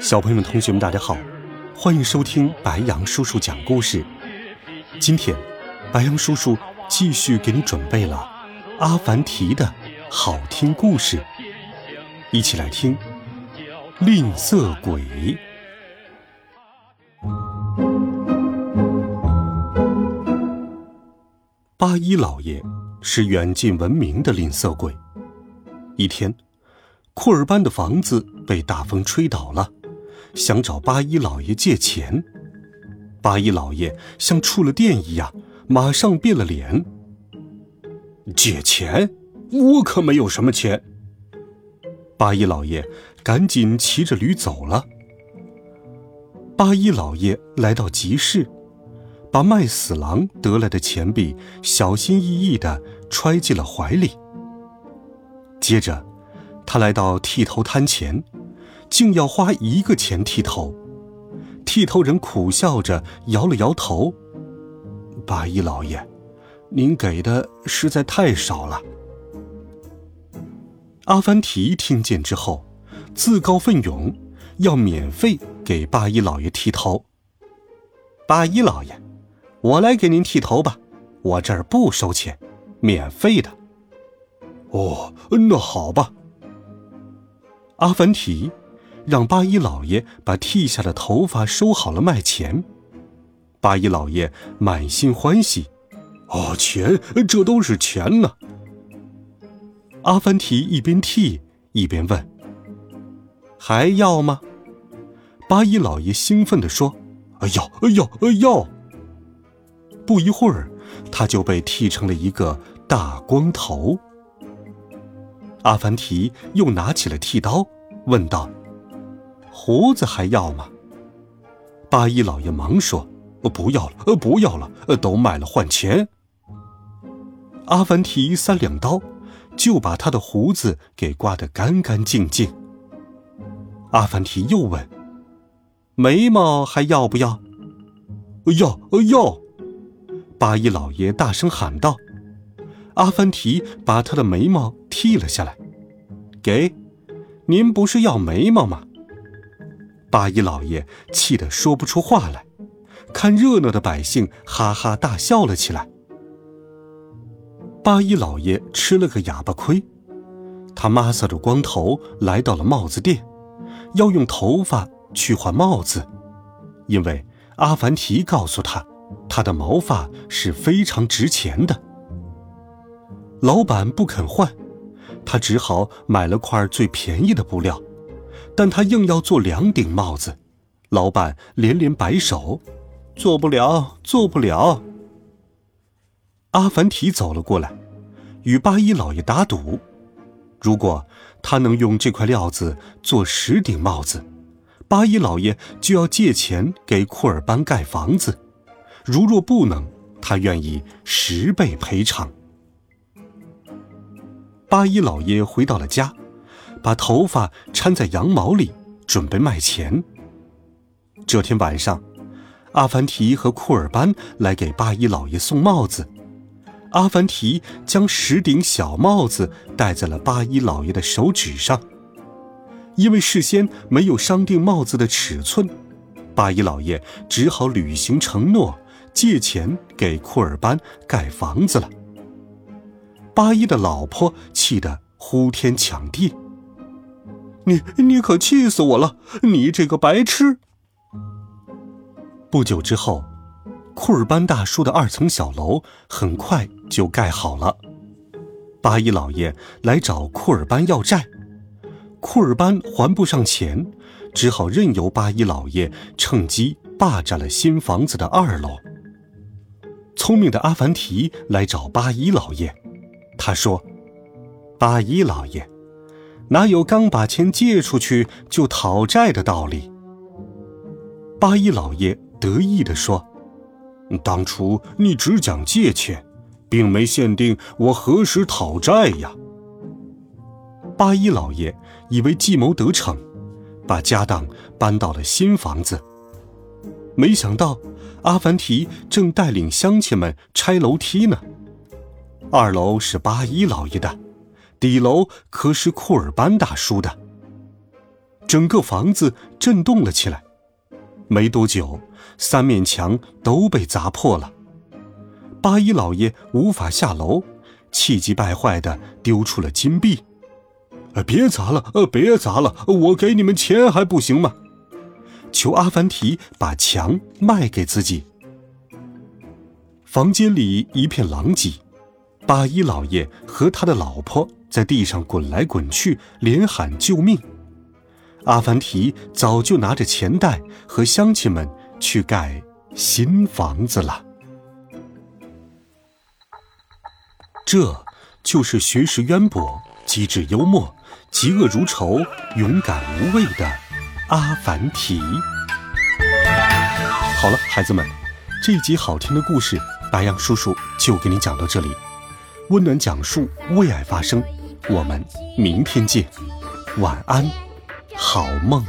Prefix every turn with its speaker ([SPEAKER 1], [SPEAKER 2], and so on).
[SPEAKER 1] 小朋友们、同学们，大家好，欢迎收听白杨叔叔讲故事。今天，白杨叔叔继续给你准备了阿凡提的好听故事，一起来听《吝啬鬼》。八一老爷是远近闻名的吝啬鬼。一天，库尔班的房子被大风吹倒了。想找八一老爷借钱，八一老爷像触了电一样，马上变了脸。借钱？我可没有什么钱。八一老爷赶紧骑着驴走了。八一老爷来到集市，把卖死狼得来的钱币小心翼翼地揣进了怀里。接着，他来到剃头摊前。竟要花一个钱剃头，剃头人苦笑着摇了摇头：“八一老爷，您给的实在太少了。”阿凡提听见之后，自告奋勇要免费给八一老爷剃头。八一老爷，我来给您剃头吧，我这儿不收钱，免费的。
[SPEAKER 2] 哦，那好吧。
[SPEAKER 1] 阿凡提。让八一老爷把剃下的头发收好了卖钱，八一老爷满心欢喜。
[SPEAKER 2] 哦，钱，这都是钱呢。
[SPEAKER 1] 阿凡提一边剃一边问：“还要吗？”八一老爷兴奋地说：“哎
[SPEAKER 2] 要，要，要！”
[SPEAKER 1] 不一会儿，他就被剃成了一个大光头。阿凡提又拿起了剃刀，问道。胡子还要吗？八一老爷忙说：“
[SPEAKER 2] 不要了，呃不要了，呃都卖了换钱。”
[SPEAKER 1] 阿凡提三两刀，就把他的胡子给刮得干干净净。阿凡提又问：“眉毛还要不要？”“
[SPEAKER 2] 要，要！”
[SPEAKER 1] 八一老爷大声喊道。阿凡提把他的眉毛剃了下来，给，您不是要眉毛吗？八一老爷气得说不出话来，看热闹的百姓哈哈大笑了起来。八一老爷吃了个哑巴亏，他抹挲着光头来到了帽子店，要用头发去换帽子，因为阿凡提告诉他，他的毛发是非常值钱的。老板不肯换，他只好买了块最便宜的布料。但他硬要做两顶帽子，老板连连摆手，做不了，做不了。阿凡提走了过来，与八一老爷打赌：如果他能用这块料子做十顶帽子，八一老爷就要借钱给库尔班盖房子；如若不能，他愿意十倍赔偿。八一老爷回到了家。把头发掺在羊毛里，准备卖钱。这天晚上，阿凡提和库尔班来给八一老爷送帽子。阿凡提将十顶小帽子戴在了八一老爷的手指上。因为事先没有商定帽子的尺寸，八一老爷只好履行承诺，借钱给库尔班盖房子了。八一的老婆气得呼天抢地。你你可气死我了！你这个白痴！不久之后，库尔班大叔的二层小楼很快就盖好了。八一老爷来找库尔班要债，库尔班还不上钱，只好任由八一老爷趁机霸占了新房子的二楼。聪明的阿凡提来找八一老爷，他说：“八一老爷。”哪有刚把钱借出去就讨债的道理？八一老爷得意地说：“
[SPEAKER 2] 当初你只讲借钱，并没限定我何时讨债呀。”
[SPEAKER 1] 八一老爷以为计谋得逞，把家当搬到了新房子。没想到阿凡提正带领乡亲们拆楼梯呢。二楼是八一老爷的。底楼可是库尔班大叔的。整个房子震动了起来，没多久，三面墙都被砸破了。八一老爷无法下楼，气急败坏的丢出了金币。
[SPEAKER 2] “别砸了，呃，别砸了，我给你们钱还不行吗？”
[SPEAKER 1] 求阿凡提把墙卖给自己。房间里一片狼藉，八一老爷和他的老婆。在地上滚来滚去，连喊救命。阿凡提早就拿着钱袋和乡亲们去盖新房子了。这就是学识渊博、机智幽默、嫉恶如仇、勇敢无畏的阿凡提。好了，孩子们，这一集好听的故事，白杨叔叔就给你讲到这里。温暖讲述，为爱发声。我们明天见，晚安，好梦。